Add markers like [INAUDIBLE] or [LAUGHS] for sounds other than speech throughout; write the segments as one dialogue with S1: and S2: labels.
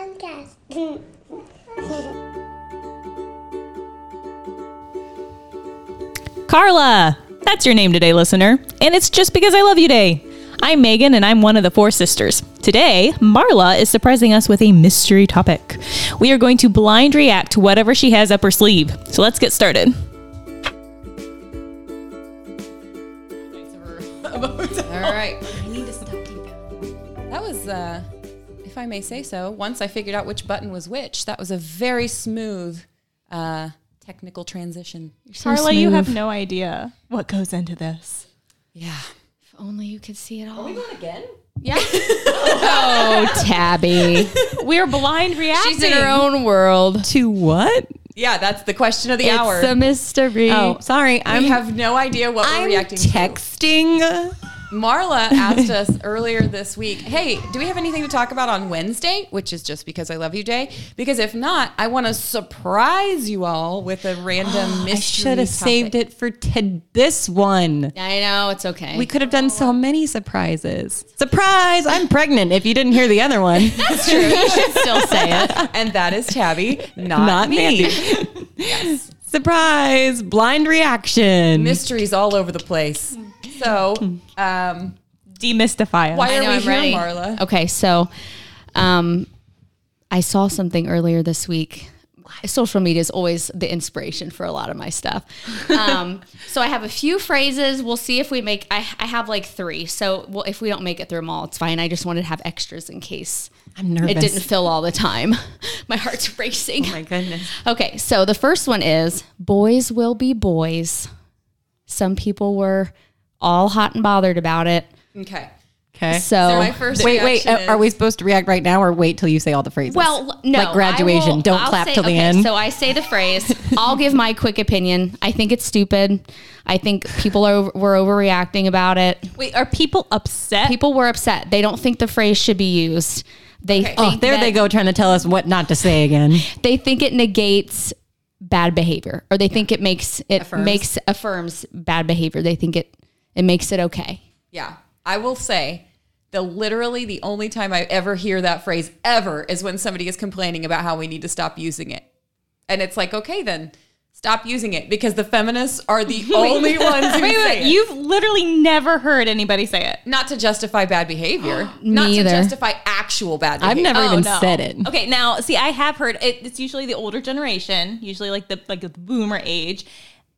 S1: podcast. [LAUGHS]
S2: Carla! That's your name today, listener. And it's just because I love you day. I'm Megan and I'm one of the four sisters. Today, Marla is surprising us with a mystery topic. We are going to blind react to whatever she has up her sleeve. So let's get started.
S3: All right. I need to stop That was, uh, if I may say so, once I figured out which button was which, that was a very smooth uh, technical transition.
S2: Carla, you have no idea what goes into this.
S3: Yeah.
S4: If only you could see it all.
S3: going again?
S4: Yeah. [LAUGHS] oh, [LAUGHS] Tabby.
S2: We're blind reacting.
S4: She's in her own world.
S5: To what?
S3: Yeah, that's the question of the hour.
S4: It's a mystery.
S5: Oh, sorry. I'm
S3: we have no idea what we're reacting.
S5: I'm texting.
S3: to. Marla [LAUGHS] asked us earlier this week, hey, do we have anything to talk about on Wednesday? Which is just because I love you day. Because if not, I want to surprise you all with a random [GASPS] mystery.
S5: I should have saved it for t- this one.
S4: I know, it's okay.
S5: We could have done so many surprises. Surprise! I'm pregnant. If you didn't hear the other one, [LAUGHS]
S4: That's true. You should still say it. [LAUGHS]
S3: And that is Tabby, not,
S5: not
S3: me.
S5: me. Surprise! Blind reaction.
S3: Mysteries all over the place. So, um,
S2: Demystify us.
S3: why are
S4: know
S3: we
S4: I'm
S3: here,
S4: ready.
S3: Marla?
S4: Okay, so um, I saw something earlier this week. Social media is always the inspiration for a lot of my stuff. Um, [LAUGHS] so I have a few phrases. We'll see if we make. I, I have like three. So well, if we don't make it through them all, it's fine. I just wanted to have extras in case
S5: I'm nervous.
S4: it didn't fill all the time. [LAUGHS] my heart's racing.
S5: Oh my goodness.
S4: Okay, so the first one is boys will be boys. Some people were all hot and bothered about it.
S3: Okay.
S5: Okay.
S4: So,
S3: So my first
S5: wait, wait.
S3: reaction
S5: uh, Are we supposed to react right now or wait till you say all the phrases?
S4: well, no,
S5: Like graduation.
S4: I will-
S5: Don't
S4: I'll
S5: clap
S4: say-
S5: till the end.
S4: So I say the phrase. I'll give my quick opinion. I think it's stupid. I think people are were overreacting about it.
S2: Wait, are people upset?
S4: People were upset. They don't think the phrase should be used. They think
S5: oh, there
S4: that-
S5: they go trying to tell us what not to say again.
S4: They think it negates bad behavior, or they think it makes it
S3: Affirms.
S4: makes affirms bad behavior. They think it it makes it okay.
S3: Yeah. I will say the literally the only time I ever hear that phrase ever is when somebody is complaining about how we need to stop using it. And it's like, okay, then stop using it because the feminists are the [LAUGHS] only ones who
S2: Wait,
S3: say
S2: wait,
S3: it.
S2: you've literally never heard anybody say it.
S3: not to justify bad behavior, [GASPS] not
S4: either.
S3: to justify actual bad behavior.
S5: I've never
S2: Oh,
S5: even
S2: no.
S5: said it.
S2: Okay, now see, I have heard it, it's usually the older generation, usually like the like the boomer age,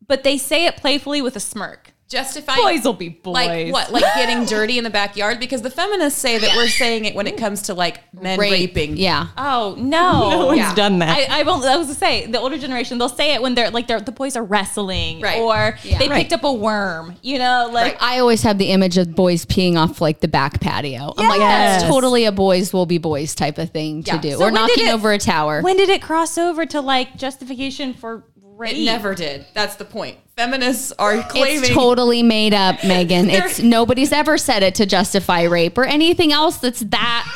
S2: but they say it playfully with a smirk.
S3: Justify
S2: Boys will be boys.
S3: Like what? Like getting [LAUGHS] dirty in the backyard? Because the feminists say that we're saying it when it comes to like men
S4: Rape.
S3: raping.
S4: Yeah.
S2: Oh no! [LAUGHS]
S5: No one's
S3: Yeah.
S5: done that.
S2: I, I won't. I was to say the older generation. They'll say it when they're like they're the boys are wrestling,
S3: Right.
S2: or
S4: Yeah.
S2: they
S5: Right.
S2: picked up a worm. You know, like
S4: I always have the image of boys peeing off like the back patio. I'm like, that's totally a boys will be boys type of thing to do.
S3: So
S4: or knocking
S2: it-
S4: over a tower.
S2: when did it cross over to like justification for rape?
S3: It never did. That's the point. Feminists are claiming
S4: it's totally made up, [LAUGHS] Megan. It's nobody's ever said it to justify rape or anything else that's that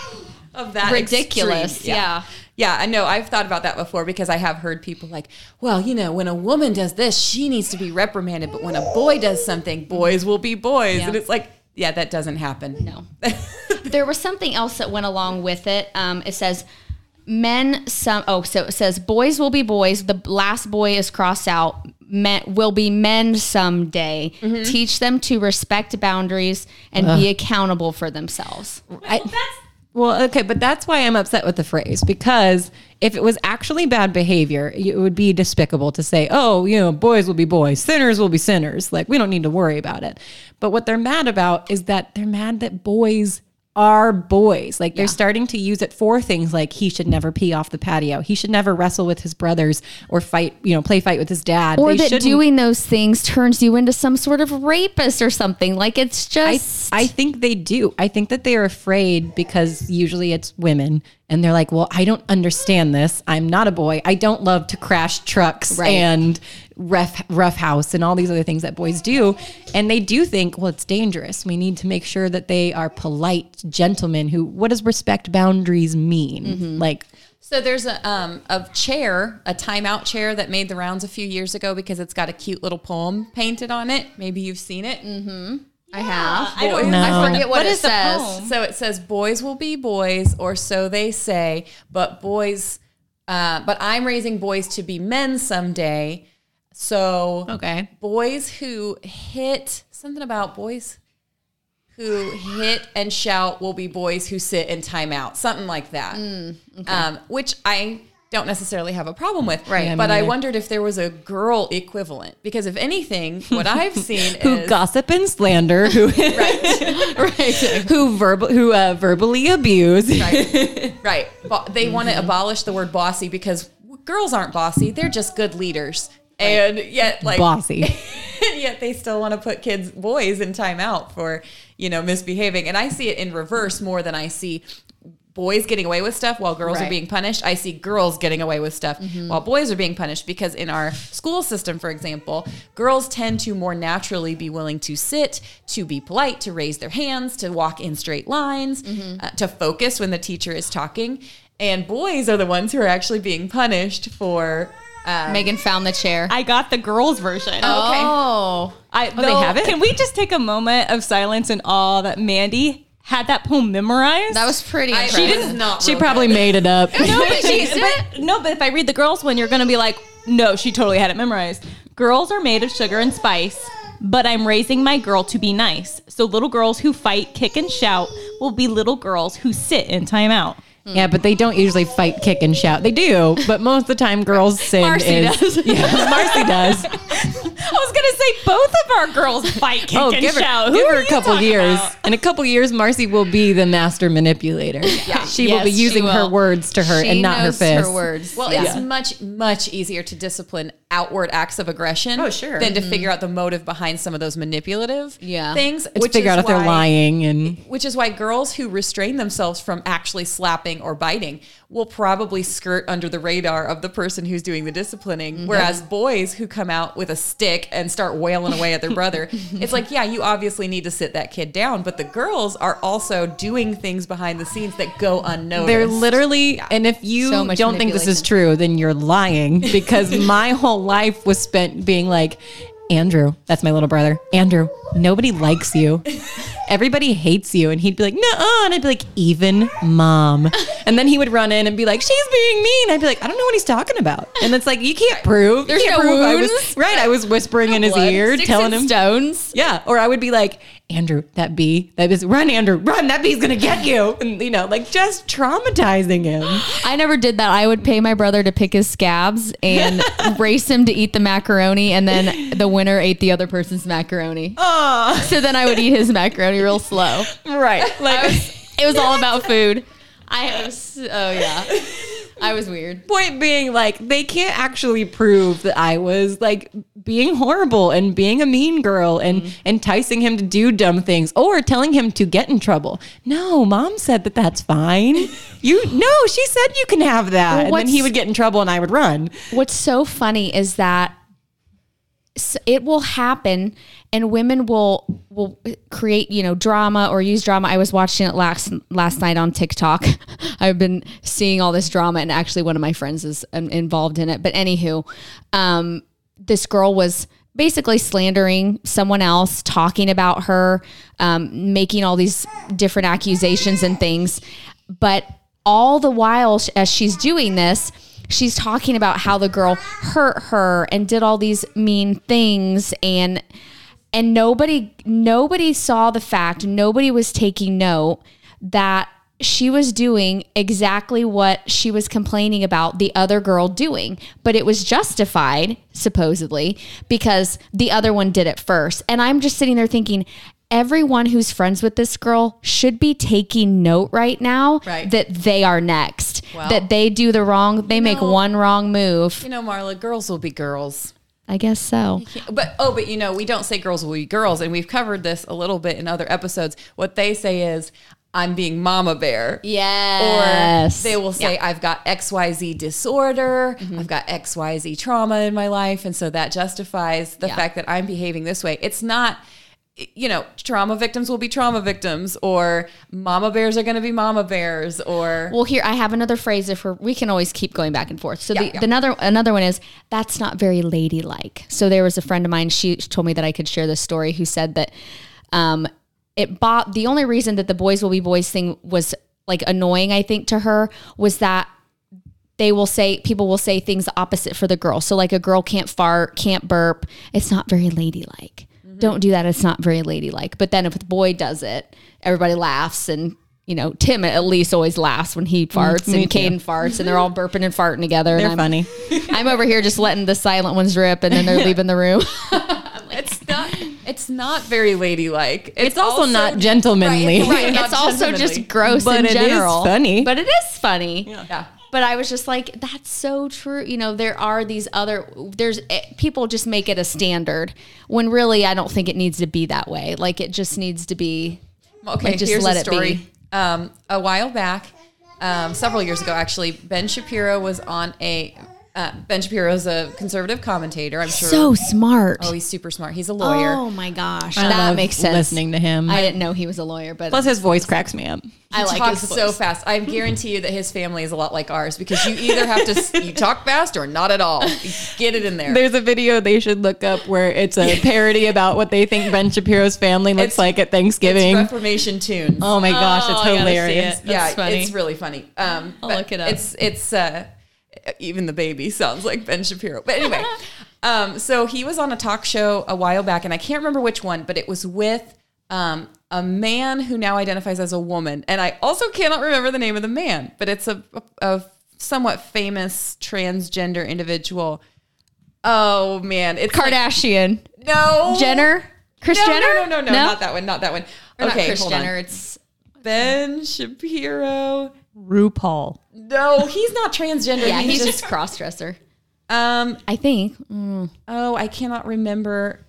S3: of that
S4: ridiculous.
S3: extreme.
S4: Yeah.
S3: Yeah, I know. I've thought about that before because I have heard people like, well, you know, when a woman does this, she needs to be reprimanded. But when a boy does something, boys will be boys.
S4: Yeah.
S3: And it's like, yeah, that doesn't happen.
S4: No. there was something else that went along with it. Um, it says men some oh so it says boys will be boys. The last boy is crossed out. Men will be men someday.
S3: Mm-hmm.
S4: Teach them to respect boundaries and be accountable for themselves.
S5: I, well, okay, but that's why I'm upset with the phrase because if it was actually bad behavior, it would be despicable to say, "Oh, you know, boys will be boys, sinners will be sinners." Like we don't need to worry about it. But what they're mad about is that they're mad that boys are boys. Like they're starting to use it for things like he should never pee off the patio. He should never wrestle with his brothers or fight, you know, play fight with his dad.
S4: Or
S5: They
S4: that
S5: shouldn't-
S4: doing those things turns you into some sort of rapist or something. Like it's
S5: I,
S4: just
S5: I think they do. I think that they are afraid because usually it's women and they're like, well, I don't understand this. I'm not a boy. I don't love to crash trucks
S4: Right.
S5: and rough, rough house and all these other things that boys do. And they do think, well, it's dangerous. We need to make sure that they are polite gentlemen who, what does respect boundaries mean? Like,
S3: So there's a um a chair, a timeout chair that made the rounds a few years ago because it's got a cute little poem painted on it. Maybe you've seen it. Mm-hmm.
S4: I have.
S2: I don't
S3: Boys-
S2: know.
S4: I forget what,
S2: What
S4: it
S2: is the
S4: says.
S3: So it says, "Boys will be boys, or so they say." But boys, uh, but I'm raising boys to be men someday. So
S5: Okay.
S3: boys who hit something about boys who hit and shout will be boys who sit and time out, something like that.
S2: Mm,
S3: um, which I don't necessarily have a problem with.
S4: Right. Yeah,
S3: but I wondered if there was a girl equivalent because if anything, what I've [LAUGHS] seen
S5: Who
S3: is
S5: gossip and slander, who [LAUGHS] [LAUGHS] right who verbal who uh, verbally abuse.
S3: right, right. Bo- they want
S5: Mm-hmm.
S3: to abolish the word bossy because girls aren't bossy; they're just good leaders. And yet, like
S5: Bossy.
S3: and yet they still want to put kids boys in timeout for you know misbehaving and i see it in reverse more than i see boys getting away with stuff while girls are being punished i see girls getting away with stuff while boys are being punished because in our school system for example girls tend to more naturally be willing to sit to be polite to raise their hands to walk in straight lines uh, to focus when the teacher is talking and boys are the ones who are actually being punished for um,
S4: Megan found the chair.
S2: I got the girls version. Okay.
S4: Oh.
S2: I,
S5: they have it?
S2: Can we just take a moment of silence and awe that Mandy had that poem memorized?
S4: That was pretty
S3: I, she did not
S5: She probably
S3: good.
S5: made it up. [LAUGHS]
S2: no, but she, but, no, but if I read the girls one, you're gonna be like, no, she totally had it memorized. Girls are made of sugar and spice, but I'm raising my girl to be nice. So little girls who fight, kick, and shout will be little girls who sit in timeout.
S5: Yeah, but they don't usually fight, kick, and shout. They do, but most of the time, girls [LAUGHS] sin
S2: Marcy
S5: is.
S2: does. [LAUGHS]
S5: Yeah, Marcy does.
S2: I was gonna say both of our girls fight, kick,
S5: Oh,
S2: and
S5: give her,
S2: shout.
S5: give
S2: Who
S5: her a couple years.
S2: about?
S5: In a couple years, Marcy will be the master manipulator. Yeah, [LAUGHS] she will be
S2: she
S5: using her words to her
S4: She
S5: and not her
S4: knows
S5: fists.
S4: her words.
S3: Well,
S4: Yeah.
S3: it's much much easier to discipline outward acts of aggression.
S5: Oh, sure.
S3: Than to mm-hmm. figure out the motive behind some of those manipulative
S4: Yeah.
S3: things.
S5: It's figure out if they're lying and
S3: Which is why girls who restrain themselves from actually slapping or biting will probably skirt under the radar of the person who's doing the disciplining. Mm-hmm. Whereas boys who come out with a stick and start wailing away at their brother, [LAUGHS] it's like, yeah, you obviously need to sit that kid down. But the girls are also doing things behind the scenes that go unnoticed.
S5: They're literally, and if you
S4: So
S5: don't think this is true, then you're lying [LAUGHS] because my whole life was spent being like, Andrew, that's my little brother. Andrew, nobody likes you. Everybody hates you. And he'd be like, no, and I'd be like, even mom. And then he would run in and be like, she's being mean. I'd be like, I don't know what he's talking about. And it's like, you can't prove.
S4: There's
S5: you can't
S4: no
S5: prove I was
S4: wounds.
S5: right. I was whispering in his
S4: Blood.
S5: ear,
S4: Sticks
S5: telling him
S4: stones.
S5: yeah, or I would be like, Andrew, that bee, that is run, Andrew, run, that bee's gonna get you, and you know, like just traumatizing him.
S4: I never did that. I would pay my brother to pick his scabs and [LAUGHS] race him to eat the macaroni, and then the winner ate the other person's macaroni. Oh. So then I would eat his macaroni real slow.
S5: Right, like
S4: It was all about food. I [LAUGHS] was, oh yeah. I was weird.
S5: point being, like they can't actually prove that I was like being horrible and being a mean girl and mm-hmm. enticing him to do dumb things or telling him to get in trouble. No, mom said that that's fine. [LAUGHS] You no, she said you can have that,
S4: Well,
S5: and then he would get in trouble and I would run.
S4: What's so funny is that it will happen and women will will create you know drama or use drama. I was watching it last last night on tiktok. [LAUGHS] I've been seeing all this drama and actually one of my friends is um, involved in it. But anywho um this girl was basically slandering someone else talking about her um, making all these different accusations and things. But all the while as she's doing this she's talking about how the girl hurt her and did all these mean things. And and nobody nobody saw the fact nobody was taking note that she was doing exactly what she was complaining about the other girl doing but it was justified supposedly because the other one did it first and i'm just sitting there thinking everyone who's friends with this girl should be taking note right now
S3: Right.
S4: that they are next
S3: Well,
S4: that they do the wrong they make
S3: know-
S4: one wrong move
S3: You know, Marla, girls will be girls.
S4: I guess so
S3: But oh, but you know, we don't say girls will be girls, and we've covered this a little bit in other episodes. What they say is, "I'm being mama bear."
S4: yes
S3: Or they will say, I've got XYZ disorder,
S4: Mm-hmm.
S3: I've got XYZ trauma in my life. And so that justifies the
S4: Yeah.
S3: fact that I'm behaving this way. It's not, you know, trauma victims will be trauma victims, or mama bears are going to be mama bears, or
S4: Well, here I have another phrase. If we're, we can always keep going back and forth. So
S3: Yeah,
S4: the,
S3: yeah.
S4: the another another one is that's not very ladylike. So there was a friend of mine. She told me that I could share this story. Who said that Um, it bought the only reason that the boys will be boys thing was like annoying, I think, to her was that they will say people will say things opposite for the girl. So like a girl can't fart, can't burp. It's not very ladylike. Mm-hmm. Don't do that. It's not very ladylike. But then if the boy does it, everybody laughs and you know, Tim at least always laughs when he mm, farts
S5: me
S4: and
S5: too.
S4: Caden farts and they're all mm-hmm. burping and farting together.
S5: They're
S4: and I'm,
S5: funny.
S4: I'm over here just letting the silent ones rip and then they're [LAUGHS] leaving the room. [LAUGHS]
S3: It's not. It's not very ladylike.
S5: It's also not gentlemanly.
S3: Right, [LAUGHS]
S4: right.
S3: not
S4: It's also just gross
S5: But
S4: in
S5: it is
S4: general.
S5: funny.
S4: But it is funny.
S3: Yeah.
S4: But I was just like, that's so true. You know, there are these other, there's eh, people just make it a standard when really I don't think it needs to be that way. Like it just needs to be,
S3: Okay,
S4: Like, just
S3: here's
S4: let
S3: a
S4: it
S3: story.
S4: be.
S3: Um, a while back, um, several years ago, actually, Ben Shapiro was on a. Uh, ben Shapiro's a conservative commentator. I'm sure.
S4: so smart.
S3: oh, he's super smart. He's a lawyer.
S4: Oh my gosh.
S5: I
S4: that
S5: love
S4: makes sense.
S5: Listening to him.
S4: I didn't know he was a lawyer, but
S5: Plus, his voice cracks me up.
S4: I like
S3: talks
S4: his
S3: so fast. I guarantee you that his family is a lot like ours because you either have to you talk fast or not at all. You get it in there.
S5: There's a video they should look up where it's a parody about what they think Ben Shapiro's family looks
S3: It's-
S5: like at
S3: It's
S5: Thanksgiving.
S3: Reformation tunes.
S5: oh my gosh,
S2: Oh,
S5: it's
S2: I see
S5: hilarious.
S2: it.
S3: yeah,
S2: funny.
S3: it's really funny. Um,
S2: I'll look it up.
S3: It's it's uh, even the baby sounds like Ben Shapiro. But anyway, um, so he was on a talk show a while back, and I can't remember which one, but it was with um, a man who now identifies as a woman, and I also cannot remember the name of the man, but it's a, a somewhat famous transgender individual. Oh man, it's like-
S4: Kardashian.
S3: no
S4: Jenner? Kris
S3: No,
S4: Jenner?
S3: no, no, no, no, not that one, not that one.
S4: Or
S3: okay,
S4: Kris
S3: hold
S4: Jenner.
S3: on.
S4: It's
S3: Ben Shapiro.
S2: RuPaul.
S3: No, he's not transgender.
S4: yeah, he's just cross dresser.
S3: Um.
S4: I think.
S3: Oh, I cannot remember.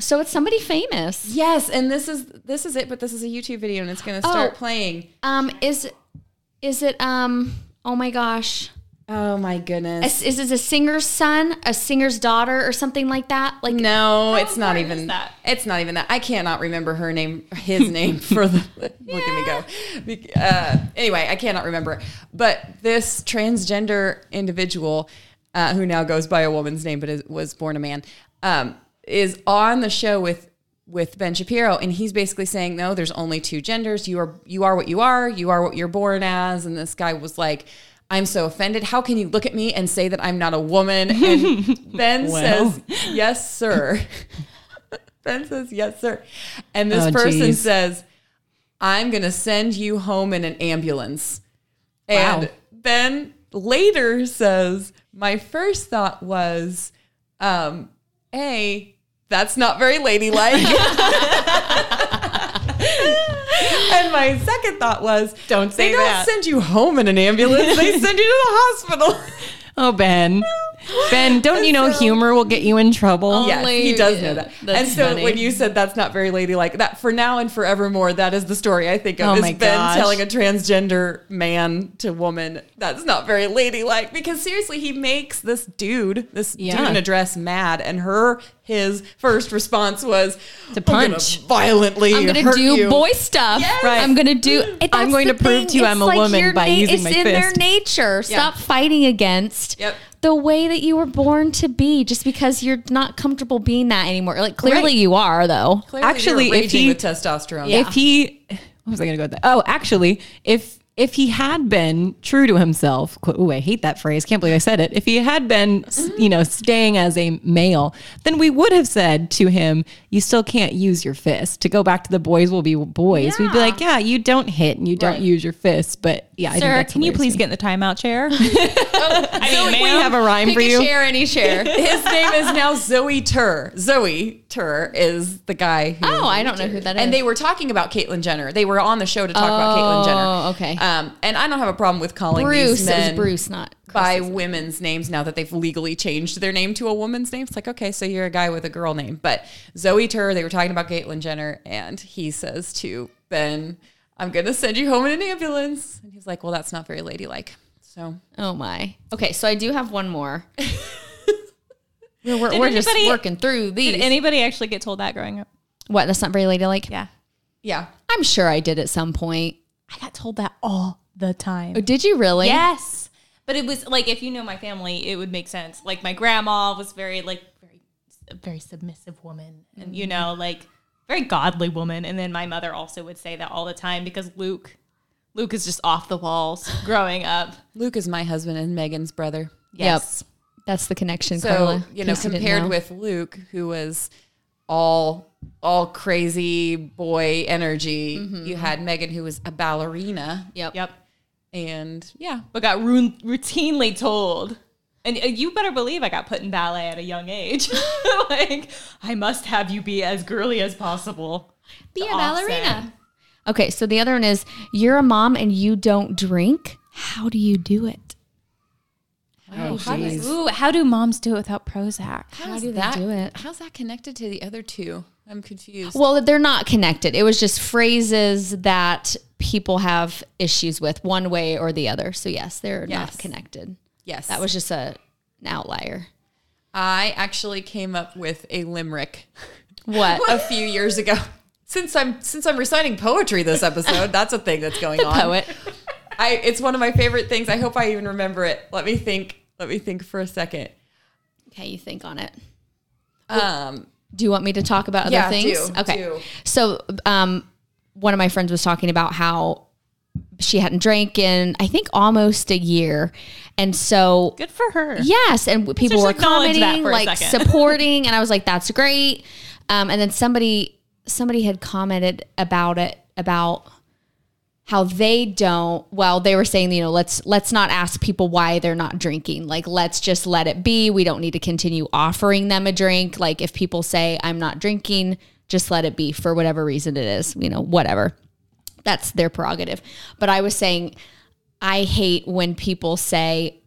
S4: So it's somebody famous.
S3: Yes, and this is this is it, but this is a YouTube video, and it's going to start
S4: Oh.
S3: playing.
S4: Um, is is it um? Oh my gosh,
S3: Oh my goodness.
S4: is, is it a singer's son, a singer's daughter, or something like that? Like
S3: no, it's not even
S2: that?
S3: It's not even that. I cannot remember her name, his [LAUGHS] name for the. Look at me go. Uh, anyway, I cannot remember. But this transgender individual, uh, who now goes by a woman's name but is, was born a man, um, is on the show with with Ben Shapiro, and he's basically saying, "No, there's only two genders. You are you are what you are. You are what you're born as." And this guy was like. I'm so offended. How can you look at me and say that I'm not a woman? And [LAUGHS] Ben
S5: Well.
S3: says, Yes, sir. [LAUGHS] Ben says, Yes, sir. And this
S5: Oh,
S3: person
S5: geez.
S3: says, I'm going to send you home in an ambulance. And
S5: Wow.
S3: Ben later says, My first thought was, um, A, that's not very ladylike. [LAUGHS] [LAUGHS] and my second thought was,
S5: Don't say
S3: they don't
S5: that.
S3: send you home in an ambulance. They [LAUGHS] send you to the hospital.
S5: Oh, Ben. Ben, don't you know humor will get you in trouble?
S3: Yes, he does know that.
S4: That's
S3: and so
S4: funny.
S3: when you said that's not very ladylike, that for now and forevermore, that is the story I think of.
S5: Oh
S3: is
S5: my
S3: Ben
S5: gosh.
S3: telling a transgender man to woman that's not very ladylike because seriously, he makes this dude, this
S5: Yeah.
S3: dude in a dress, mad, and her his first response was
S5: To
S3: "I'm gonna
S5: punch.
S3: violently.
S4: I'm gonna
S3: hurt
S4: do
S3: you."
S4: boy stuff.
S3: Yes.
S5: Right.
S4: I'm gonna do.
S5: I'm going to prove
S4: thing.
S5: to you I'm
S4: It's
S5: a woman
S4: your
S5: by using my fist.
S4: it's
S5: my
S4: in their nature. Stop fighting against
S3: Yep.
S4: The way that you were born to be, just because you're not comfortable being that anymore. Like clearly
S5: Right.
S4: you are, though.
S3: Clearly
S5: Actually, if
S3: raging
S5: he-
S3: with testosterone.
S5: If he, what was I going to go with that? Oh, actually, if if he had been true to himself, oh, I hate that phrase. Can't believe I said it. If he had been, s- mm. you know, staying as a male, then we would have said to him, "You still can't use your fist." To go back to the boys will be boys. We'd be like, "Yeah, you don't hit and you don't
S3: Right.
S5: use your fist." But yeah, I think
S2: can you please
S5: me.
S2: get in the timeout chair? [LAUGHS] [LAUGHS] I mean,
S5: We have a rhyme
S4: Pick
S5: for
S4: a
S5: you.
S4: chair, any chair. [LAUGHS]
S3: His name is now Zoe Tur. Zoe Tur is the guy who.
S4: Oh, I don't know who that is.
S3: And they were talking about Caitlyn Jenner. They were on the show to talk about Caitlyn Jenner.
S4: Oh, okay.
S3: Um, and I don't have a problem with calling
S4: Bruce.
S3: these
S4: It was
S3: men
S4: Bruce, not Chris,
S3: by
S4: isn't it?
S3: women's names now that they've legally changed their name to a woman's name. It's like, okay, so you're a guy with a girl name. But Zoe Tur, they were talking about Caitlyn Jenner, and he says to Ben, I'm going to send you home in an ambulance. And he's like, well, that's not very ladylike. So
S4: Oh my. Okay, so I do have one more. [LAUGHS] we're we're, we're just working through these.
S2: Did anybody actually get told that growing up?
S4: what? That's not very ladylike.
S2: Yeah.
S3: yeah.
S4: I'm sure I did at some point.
S2: I got told that all the time.
S4: Oh, did you really?
S2: Yes. But it was like if you know my family, it would make sense. Like my grandma was very like very very submissive woman and you mm-hmm. know like very godly woman. And then my mother also would say that all the time because Luke, Luke is just off the walls [LAUGHS] growing up.
S3: Luke is my husband and Megan's brother.
S2: Yes.
S4: Yep. That's the connection,
S3: So
S4: Carla.
S3: you know,
S4: case
S3: compared
S4: know.
S3: with Luke, who was all all crazy boy energy, mm-hmm. you had Megan, who was a ballerina,
S4: Yep.
S2: Yep.
S3: and yeah,
S2: But got ru- routinely told. And uh, you better believe I got put in ballet at a young age. [LAUGHS] like, I must have you be as girly as possible.
S4: Be
S2: to
S4: a
S2: offset.
S4: ballerina. Okay, so the other one is you're a mom and you don't drink. How do you do it?
S3: Oh, how does,
S2: Ooh, how do moms do it without Prozac?
S3: how
S4: How
S3: does
S4: do they do it?
S3: How's that connected to the other two? I'm confused.
S4: Well, they're not connected. It was just phrases that people have issues with one way or the other. So yes, they're
S3: Yes.
S4: not connected.
S3: Yes,
S4: That was just a an outlier.
S3: I actually came up with a limerick
S4: What? [LAUGHS]
S3: a few years ago. Since I'm since I'm reciting poetry this episode, that's a thing that's going on.
S4: Poet.
S3: I it's one of my favorite things. I hope I even remember it. Let me think. Let me think for a second.
S4: Okay, you think on it.
S3: Um,
S4: Do you want me to talk about other
S3: Yeah,
S4: things?
S3: do,
S4: okay.
S3: do.
S4: So, um, one of my friends was talking about how she hadn't drank in I think almost a year, and so
S2: Good for her.
S4: Yes, and people
S2: just
S4: were commenting, like [LAUGHS] supporting, and I was like, "That's great." Um, and then somebody somebody had commented about it about how they don't. Well, they were saying, you know, let's let's not ask people why they're not drinking. Like, let's just let it be. We don't need to continue offering them a drink. Like, if people say I'm not drinking, just let it be for whatever reason it is. You know, whatever. That's their prerogative. But I was saying, I hate when people say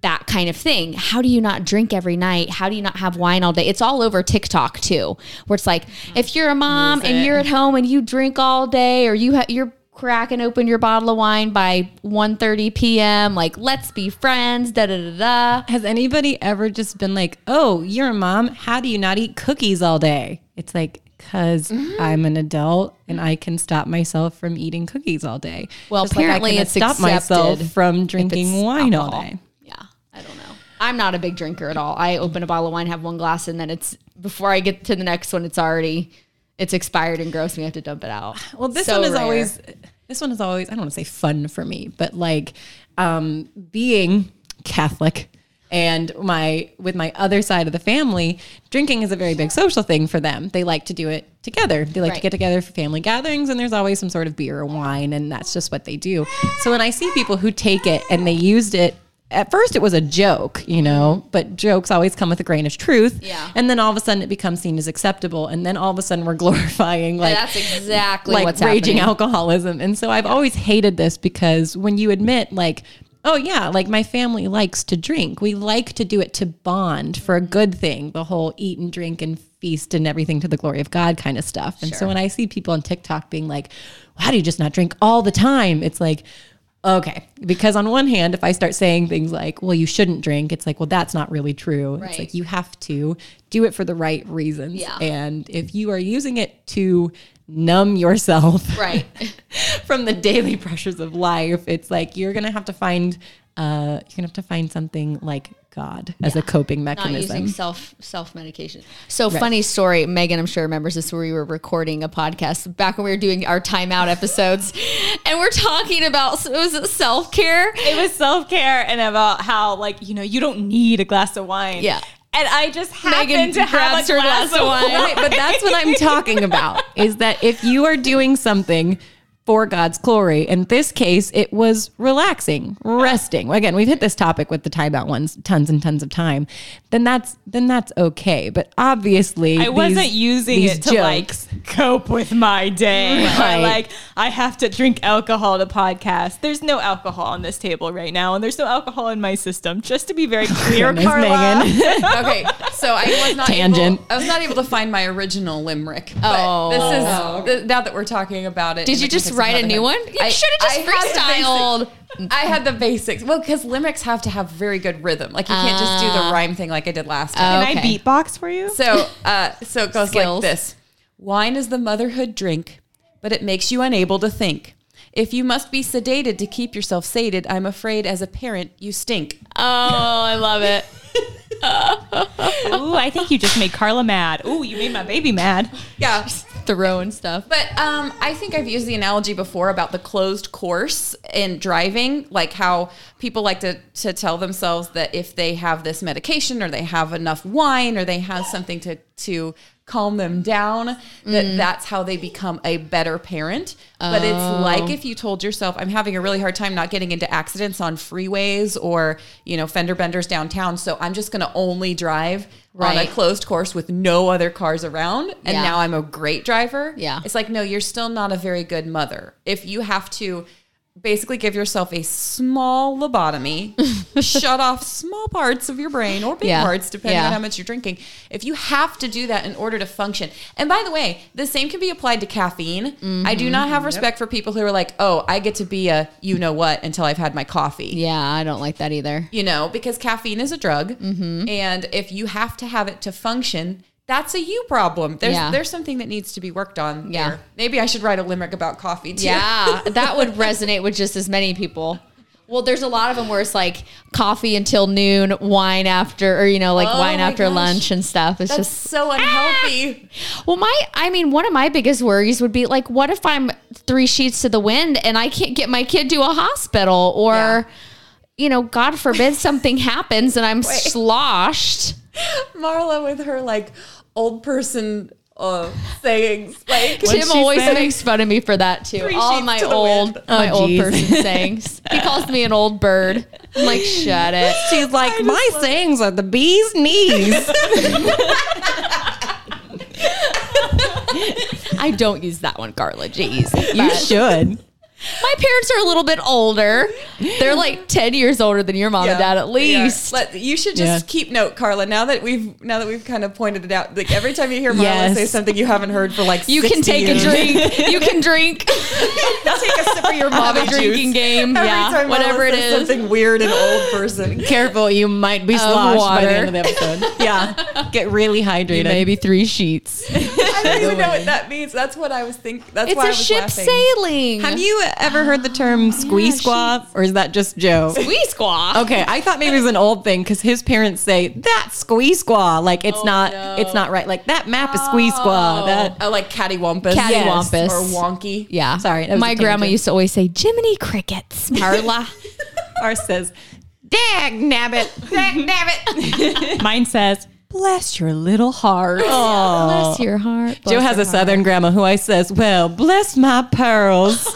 S4: that kind of thing. How do you not drink every night? How do you not have wine all day? It's all over TikTok too, where it's like if you're a mom and you're at home and you drink all day, or you ha- you're cracking open your bottle of wine by 1.30 p.m. Like let's be friends. Da da da da.
S5: Has anybody ever just been like, "Oh, you're a mom. How do you not eat cookies all day?" It's like because
S4: Mm-hmm.
S5: I'm an adult and I can stop myself from eating cookies all day.
S4: Well,
S5: Just like I
S4: apparently
S5: can stop myself from drinking wine all day.
S4: Yeah, I don't know. I'm not a big drinker at all. I open a bottle of wine, have one glass, and then it's before I get to the next one, it's already it's expired and gross. And we have to dump it out. [SIGHS]
S5: Well, this
S4: So
S5: one is
S4: rare.
S5: always this one is always I don't want to say fun for me, but like um, being Catholic and my with my other side of the family, drinking is a very big social thing for them. They like to do it together. They like to get together for family gatherings, and there's always some sort of beer or wine, and that's just what they do. So when I see people who take it and they used it. At first, it was a joke, you know, but jokes always come with a grain of truth.
S4: Yeah.
S5: And then all of a sudden, it becomes seen as acceptable. And then all of a sudden, we're [LAUGHS] glorifying like
S4: that's exactly
S5: like
S4: what's
S5: raging
S4: happening.
S5: alcoholism. And so I've always hated this because when you admit like, oh yeah, like my family likes to drink. We like to do it to bond for a good thing, the whole eat and drink and feast and everything to the glory of God kind of stuff. And so when I see people on TikTok being like, well, how do you just not drink all the time? It's like, okay. Because on one hand, if I start saying things like, well, you shouldn't drink, it's like, well, that's not really true. It's like you have to do it for the right reasons.
S4: Yeah.
S5: And if you are using it to numb yourself
S4: Right. [LAUGHS]
S5: from the daily pressures of life, it's like you're gonna have to find uh you're gonna have to find something like God as a coping mechanism.
S4: Not using self self medication. So funny story. Megan, I'm sure remembers this where we were recording a podcast back when we were doing our timeout episodes, [LAUGHS] and we're talking about was it was self care?
S2: It was self care and about how, like, you know, you don't need a glass of wine.
S4: Yeah.
S2: And I just happened
S4: Megan
S2: to have a
S4: her
S2: glass,
S4: glass
S2: of
S4: of wine.
S2: wine.
S5: but that's what I'm talking about is that if you are doing something for God's glory, in this case, it was relaxing, resting. Again, we've hit this topic with the timeout ones tons and tons of time. Then that's then that's okay. But obviously,
S2: I wasn't using
S5: these
S2: it to like cope with my day.
S5: Right.
S2: Or like I have to drink alcohol to podcast. There's no alcohol on this table right now, and there's no alcohol in my system. Just to be very [LAUGHS] clear,
S5: Goodness,
S2: Carla.
S5: Megan. [LAUGHS]
S3: okay, so I was not
S5: Tangent.
S3: Able, I was not able to find my original limerick. But
S4: Oh.
S3: this is oh. th- now that we're talking about it.
S4: Did you just
S3: context of
S4: write a new one? You should have just
S3: I
S4: freestyled.
S3: I had the basics. Well, because limericks have to have very good rhythm. Like you can't just do the rhyme thing like I did last time.
S2: Can
S4: Okay.
S2: I beatbox for you?
S3: So, uh, so it goes
S4: Skills.
S3: like this: Wine is the motherhood drink, but it makes you unable to think. If you must be sedated to keep yourself sated, I'm afraid as a parent you stink.
S4: Oh, I love it. [LAUGHS]
S2: Ooh, I think you just made Carla mad. Ooh, you made my baby mad.
S3: Yeah,
S4: the row and stuff.
S3: But um, I think I've used the analogy before about the closed course in driving, like how people like to, to tell themselves that if they have this medication or they have enough wine or they have something to, to calm them down, that mm. that's how they become a better parent. But it's oh. like if you told yourself, I'm having a really hard time not getting into accidents on freeways or, you know, fender benders downtown. So I'm just going to only drive on a closed course with no other cars around. And
S4: Yeah.
S3: now I'm a great driver.
S4: Yeah.
S3: It's like, no, you're still not a very good mother. If you have to basically give yourself a small lobotomy, [LAUGHS] shut off small parts of your brain or big
S4: Yeah.
S3: parts, depending
S4: Yeah.
S3: on how much you're drinking. If you have to do that in order to function, and by the way, the same can be applied to caffeine. I do not have respect for people who are like, oh, I get to be a you know what until I've had my coffee
S4: Yeah, I don't like that either.
S3: you know, because caffeine is a drug,
S4: Mm-hmm.
S3: and if you have to have it to function, that's a you problem. There's
S4: Yeah.
S3: there's something that needs to be worked on.
S4: Yeah.
S3: there. maybe I should write a limerick about coffee too.
S4: Yeah, [LAUGHS] that would resonate with just as many people. Well, there's a lot of them where it's like coffee until noon, wine after, or you know, like
S3: Oh
S4: wine after
S3: gosh.
S4: lunch and stuff. It's
S3: that's
S4: just
S3: so ah! unhealthy.
S4: well, my, I mean, one of my biggest worries would be like, what if I'm three sheets to the wind and I can't get my kid to a hospital, or,
S3: Yeah.
S4: you know, God forbid something happens and I'm [LAUGHS] sloshed.
S3: Marla with her like old person uh, sayings, like
S4: Tim always
S5: say?
S4: makes fun of me for that too.
S3: Three
S4: All my
S3: to
S4: old,
S3: wind.
S4: my
S5: Oh,
S4: old person sayings. He calls me an old bird. I'm like, shut it. [LAUGHS]
S5: She's like, my sayings are the bee's knees. [LAUGHS]
S4: I don't use that one, Carla. Jeez.
S5: you should.
S4: My parents are a little bit older. They're like 10 years older than your mom and dad, at least.
S3: Let, you should just
S5: Yeah.
S3: keep note, Carla. Now that we've now that we've kind of pointed it out, like every time you hear Marla
S5: Yes.
S3: say something you haven't heard for like
S4: You can
S3: 60
S4: take
S3: years,
S4: a drink. [LAUGHS] You can drink. [LAUGHS]
S3: take a sip of your
S4: Have
S3: mommy
S4: a drinking
S3: juice.
S4: game.
S3: Every
S4: yeah.
S3: time Marla
S4: Whatever it
S3: says
S4: is.
S3: something weird and old person.
S5: Careful, you might be sloshed by the
S4: water.
S5: end of the episode. [LAUGHS] Yeah, get really hydrated.
S4: Maybe three sheets.
S3: I don't even know what that means. That's what I was thinking. That's
S4: It's
S3: why I
S4: a
S3: was
S4: ship
S3: laughing.
S4: sailing.
S5: Have you ever heard the term squee squaw, or is that just Joe?
S4: Squee squaw.
S5: Okay, I thought maybe it was an old thing because his parents say that squee squaw, like
S4: Oh,
S5: it's not, it's not right. Like that map is squee squaw. Oh. That
S3: Oh, like cattywampus.
S4: Cattywampus.
S3: Or wonky.
S4: Yeah.
S5: Sorry,
S4: My grandma used to always say, Jiminy Crickets, [LAUGHS] Marla. [LAUGHS]
S5: ours says, "Dag nabbit, dag nabbit." [LAUGHS]
S2: Mine says, "Bless your little heart." Oh.
S4: Bless your heart.
S5: Joe has
S4: your
S5: a southern grandma who I says, "Well, bless my pearls."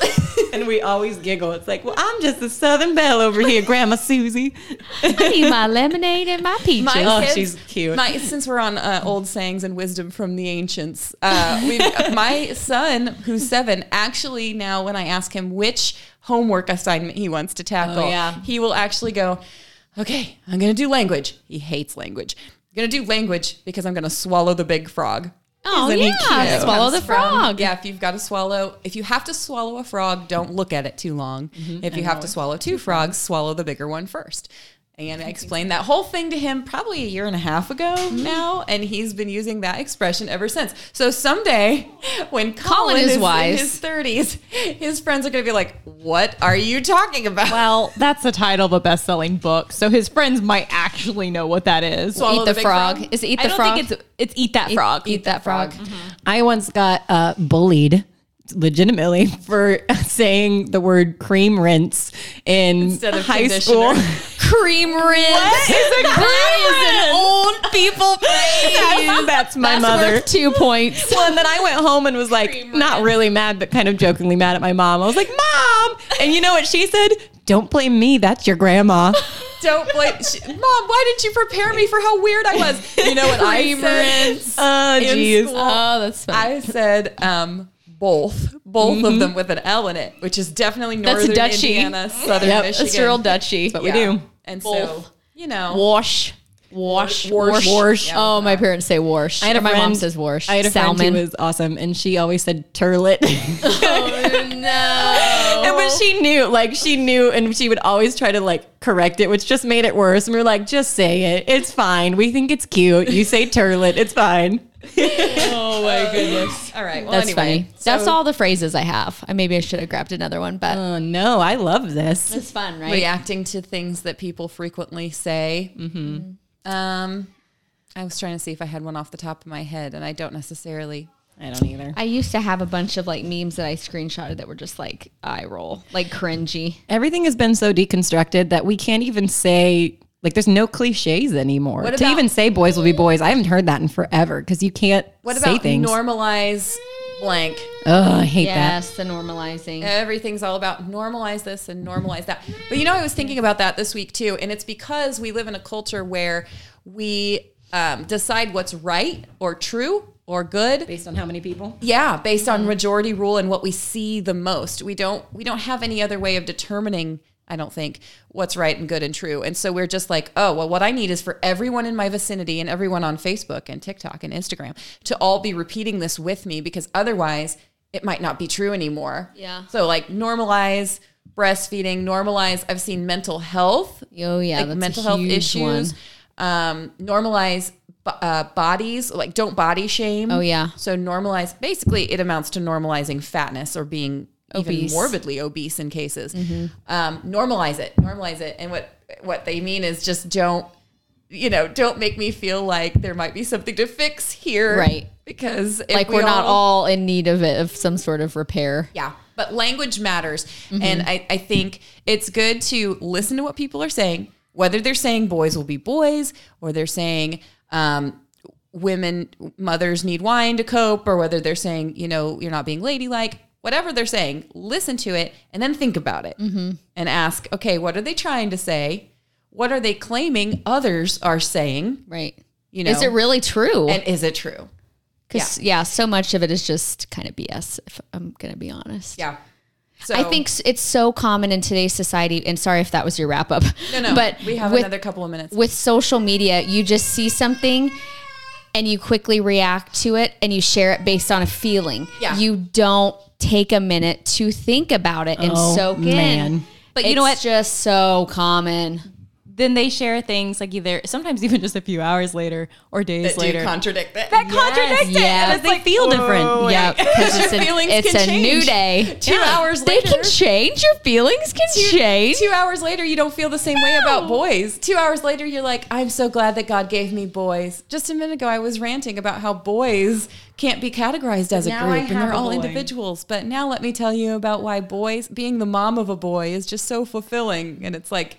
S5: And we always giggle. It's like, well, I'm just a Southern Belle over here, [LAUGHS] Grandma Susie.
S4: I need my lemonade and my peaches.
S3: My
S5: Oh,
S3: kids-
S5: she's cute.
S3: My, since we're on uh, old sayings and wisdom from the ancients, uh, we, [LAUGHS] my son, who's seven, actually now when I ask him which homework assignment he wants to tackle,
S5: Oh, yeah.
S3: he will actually go, "Okay, I'm going to do language." He hates language. I'm going to do language because I'm going to swallow the big frog.
S4: Oh,
S3: Isn't
S4: yeah.
S3: cute?
S4: Swallow
S3: Comes
S4: the
S3: from-
S4: frog.
S3: yeah, if you've got to swallow, if you have to swallow a frog, don't look at it too long. Mm-hmm. If you have to swallow two frogs, swallow the bigger one first. And I explained that whole thing to him probably a year and a half ago mm-hmm. now, and he's been using that expression ever since. So someday, [LAUGHS] when Colin,
S4: is
S3: is,
S4: wise.
S3: in his thirties, his friends are going to be like, "What are you talking about?"
S2: Well, that's the title of a best-selling book, so his friends might actually know what that is.
S3: Swallow
S4: Eat the,
S3: the
S4: frog.
S3: frog?
S4: Is it eat
S2: I
S4: the
S2: don't
S4: frog?
S2: think it's it's eat that frog.
S4: Eat that frog. Mm-hmm. Mm-hmm.
S5: I once got uh, bullied legitimately [LAUGHS] for saying the word cream rinse in
S3: Instead of
S5: high school. [LAUGHS]
S4: Cream rinse.
S2: What is a
S4: That is an old people phrase.
S5: That's my
S4: That's
S5: mother.
S4: worth two points. [LAUGHS]
S5: Well, and then I went home and was like, not really mad, but kind of jokingly mad at my mom. I was like, Mom! And you know what she said? Don't blame me. That's your grandma. [LAUGHS]
S3: Don't blame, she, Mom. Why didn't you prepare me for how weird I was? You know what I
S4: Cream
S3: said?
S5: Oh, jeez.
S4: Oh, that's fun.
S3: I said um, both, both of them with an L in it, which is definitely
S4: That's
S3: northern
S4: Dutchy.
S3: Indiana, southern
S5: Yep.
S3: Michigan.
S4: That's real Dutchy.
S5: What we do.
S3: And
S4: Both.
S3: so, you know,
S4: Wash. Wash.
S3: Wash.
S5: Wash.
S3: Yeah.
S4: Oh, my parents say wash.
S5: I had a
S4: my
S5: friend,
S4: mom says wash.
S5: I had a
S4: Salmon.
S5: friend who was awesome, and she always said turlet. [LAUGHS] [LAUGHS]
S4: oh, no.
S5: And but she knew, like she knew, and she would always try to like correct it, which just made it worse. And we were like, just say it. It's fine. We think it's cute. You say turlet. It's fine.
S4: Oh, my [LAUGHS] goodness.
S3: all right. Well,
S4: That's
S3: anyway,
S4: funny. That's all the phrases I have. I Maybe I should have grabbed another one, but
S5: Oh no, I love this.
S4: it's fun, right?
S3: Reacting to things that people frequently say. Mm-hmm. Um, I was trying to see if I had one off the top of my head, and I don't necessarily
S5: I don't either.
S4: I used to have a bunch of like memes that I screenshotted that were just like eye roll, like cringy.
S5: Everything has been so deconstructed that we can't even say like there's no cliches anymore.
S3: What
S5: to
S3: about-
S5: even say boys will be boys, I haven't heard that in forever because you can't
S3: What
S5: say
S3: about
S5: things.
S3: normalize blank?
S5: Ugh, I hate that.
S4: Yes, the normalizing.
S3: Everything's all about normalize this and normalize that. But you know, I was thinking about that this week too, and it's because we live in a culture where we um, decide what's right or true or good
S5: Based on how many people?
S3: yeah based on majority rule and what we see the most we don't we don't have any other way of determining i don't think what's right and good and true. And so we're just like oh well what i need is for everyone in my vicinity and everyone on facebook and tiktok and instagram to all be repeating this with me because otherwise it might not be true anymore.
S4: Yeah.
S3: so like normalize breastfeeding normalize i've seen mental health
S4: Oh yeah,
S3: like mental health issues. um, normalize uh, bodies like don't body shame.
S4: Oh, yeah.
S3: so normalize basically it amounts to normalizing fatness or being
S4: Obese. Mm-hmm.
S3: morbidly obese in cases um, normalize it normalize it and what what they mean is just don't you know don't make me feel like there might be something to fix here
S4: Right.
S3: because if
S4: Like
S3: we
S4: we're not all in need of it of some sort of repair.
S3: yeah, but language matters.
S4: Mm-hmm.
S3: And I, I think it's good to listen to what people are saying, whether they're saying boys will be boys or they're saying um, women, mothers need wine to cope, or whether they're saying, you know, you're not being ladylike. Whatever they're saying, listen to it and then think about it
S4: Mm-hmm.
S3: and ask, okay, what are they trying to say? What are they claiming others are saying?
S4: Right.
S3: You know,
S4: Is it really true?
S3: and is it true?
S4: Because yeah. so much of it is just kind of BS. If I'm gonna be honest.
S3: Yeah. So
S4: I think it's so common in today's society. And sorry if that was your wrap up.
S3: no, no, [LAUGHS]
S4: But
S3: we have
S4: with,
S3: another couple of minutes.
S4: with social media, you just see something and you quickly react to it and you share it based on a feeling.
S3: Yeah.
S4: You don't take a minute to think about it and
S5: Oh,
S4: soak
S5: man.
S4: in.
S2: But you know
S4: It's
S2: what?
S4: just so common.
S2: Then they share things like either sometimes even just a few hours later or days
S3: that do
S2: later.
S3: contradict it.
S2: that contradicts it.
S4: Yeah.
S2: And it's like feel different.
S4: Oh, yeah, because it's, [LAUGHS]
S3: Your [LAUGHS]
S4: a,
S3: feelings
S4: it's
S3: can
S4: a new day. [LAUGHS]
S3: Two hours later, They
S4: can change. Your feelings can change.
S3: Two hours later, you don't feel the same way about boys. Two hours later, you're like, I'm so glad that God gave me boys. Just a minute ago, I was ranting about how boys can't be categorized as a
S5: now I
S3: group and they're all
S5: boy.
S3: individuals. But now let me tell you about why boys, being the mom of a boy, is just so fulfilling. And it's like,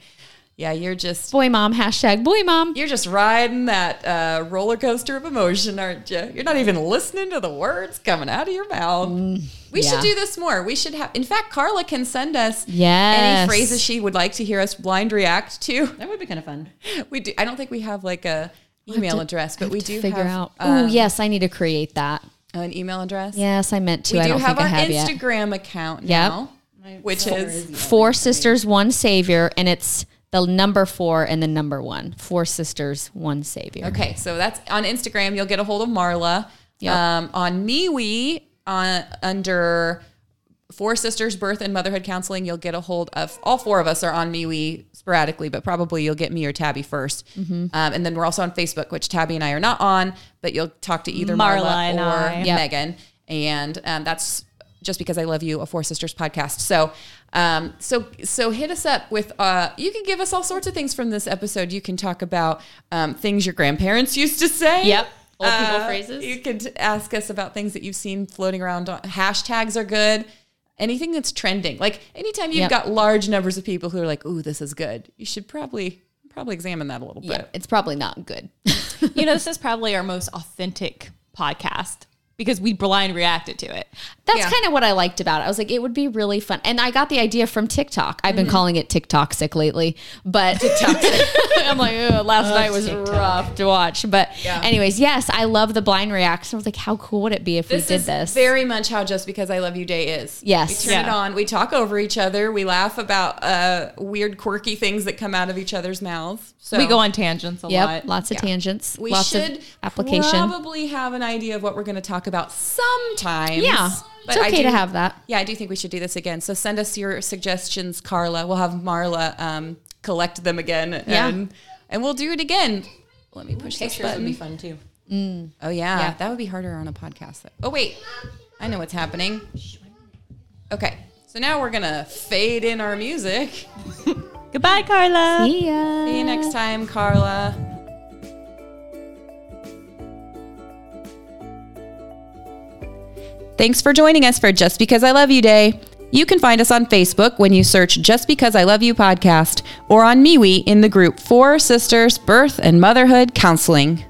S3: yeah, you're just.
S4: Boy mom, hashtag boy mom.
S3: You're just riding that uh, roller coaster of emotion, aren't you? You're not even listening to the words coming out of your mouth. we
S4: yeah.
S3: should do this more. We should have. In fact, Carla can send us
S4: Yes.
S3: any phrases she would like to hear us blind react to.
S5: That would be kind of fun. [LAUGHS]
S3: We do. I don't think we have like a email address, but we do
S4: figure
S3: have
S4: out.
S3: uh,
S4: oh, yes, I need to create that.
S3: an email address.
S4: Yes, I meant to.
S3: we
S4: I
S3: do
S4: don't
S3: have
S4: think I
S3: our
S4: have yet.
S3: Instagram account
S4: Yep.
S3: now, which is
S4: Four sisters, one savior, and it's the number four and the number one. Four sisters, one savior.
S3: Okay, so that's on Instagram. You'll get a hold of Marla.
S4: Yep.
S3: Um, on MeWe, on under Four Sisters Birth and Motherhood Counseling, you'll get a hold of all four of us are on MeWe sporadically, but probably you'll get me or Tabby 1st
S2: Mm-hmm.
S3: Um, and then we're also on Facebook, which Tabby and I are not on, but you'll talk to either
S2: Marla
S3: Marla, or
S2: I.
S4: Yep.
S3: Megan, and um, that's just because I love you, a Four Sisters podcast. So, um, so, so hit us up with. Uh, you can give us all sorts of things from this episode. You can talk about um, things your grandparents [LAUGHS] used to say.
S4: Yep. Old people
S3: Uh,
S4: phrases.
S3: You could ask us about things that you've seen floating around. Hashtags are good. Anything that's trending, like anytime you've
S4: Yep.
S3: got large numbers of people who are like, "Ooh, this is good," you should probably probably examine that a little
S4: Yeah,
S3: bit.
S4: it's probably not good. [LAUGHS]
S2: you know, this [LAUGHS] is probably our most authentic podcast because we blind reacted to it.
S4: That's
S3: Yeah.
S4: kind of what I liked about it. I was like, it would be really fun. And I got the idea from TikTok. I've been calling it TikTok sick lately, but TikTok. [LAUGHS] I'm like, "Ugh, last night was rough to watch. But
S3: Yeah.
S4: anyways, yes, I love the blind reaction. I was like, how cool would it be if
S3: This
S4: we did
S3: is
S4: this?
S3: very much how Just Because I Love You Day is.
S4: Yes.
S3: We turn it on, we talk over each other, we laugh about uh, weird, quirky things that come out of each other's mouths. So
S2: we go on tangents a
S4: yep,
S2: lot.
S4: lots of
S3: Yeah.
S4: tangents,
S3: We
S4: lots
S3: should
S4: of application.
S3: probably have an idea of what we're going to talk about sometimes.
S4: yeah,
S3: But
S4: it's
S3: I
S4: okay
S3: do-
S4: to have that.
S3: Yeah, I do think we should do this again. So send us your suggestions, Carla. We'll have Marla um, collect them again,
S4: Yeah.
S3: and and we'll do it again. Let me push this
S5: Pictures would be fun too.
S3: Oh yeah.
S4: Yeah.
S3: that would be harder on a podcast. Though. Oh wait, I know what's happening. Okay, so now we're gonna fade in our music. [LAUGHS]
S2: Goodbye, Carla.
S4: See ya.
S3: See you next time, Carla. Thanks for joining us for Just Because I Love You Day. You can find us on Facebook when you search Just Because I Love You podcast or on MeWe in the group Four Sisters Birth and Motherhood Counseling.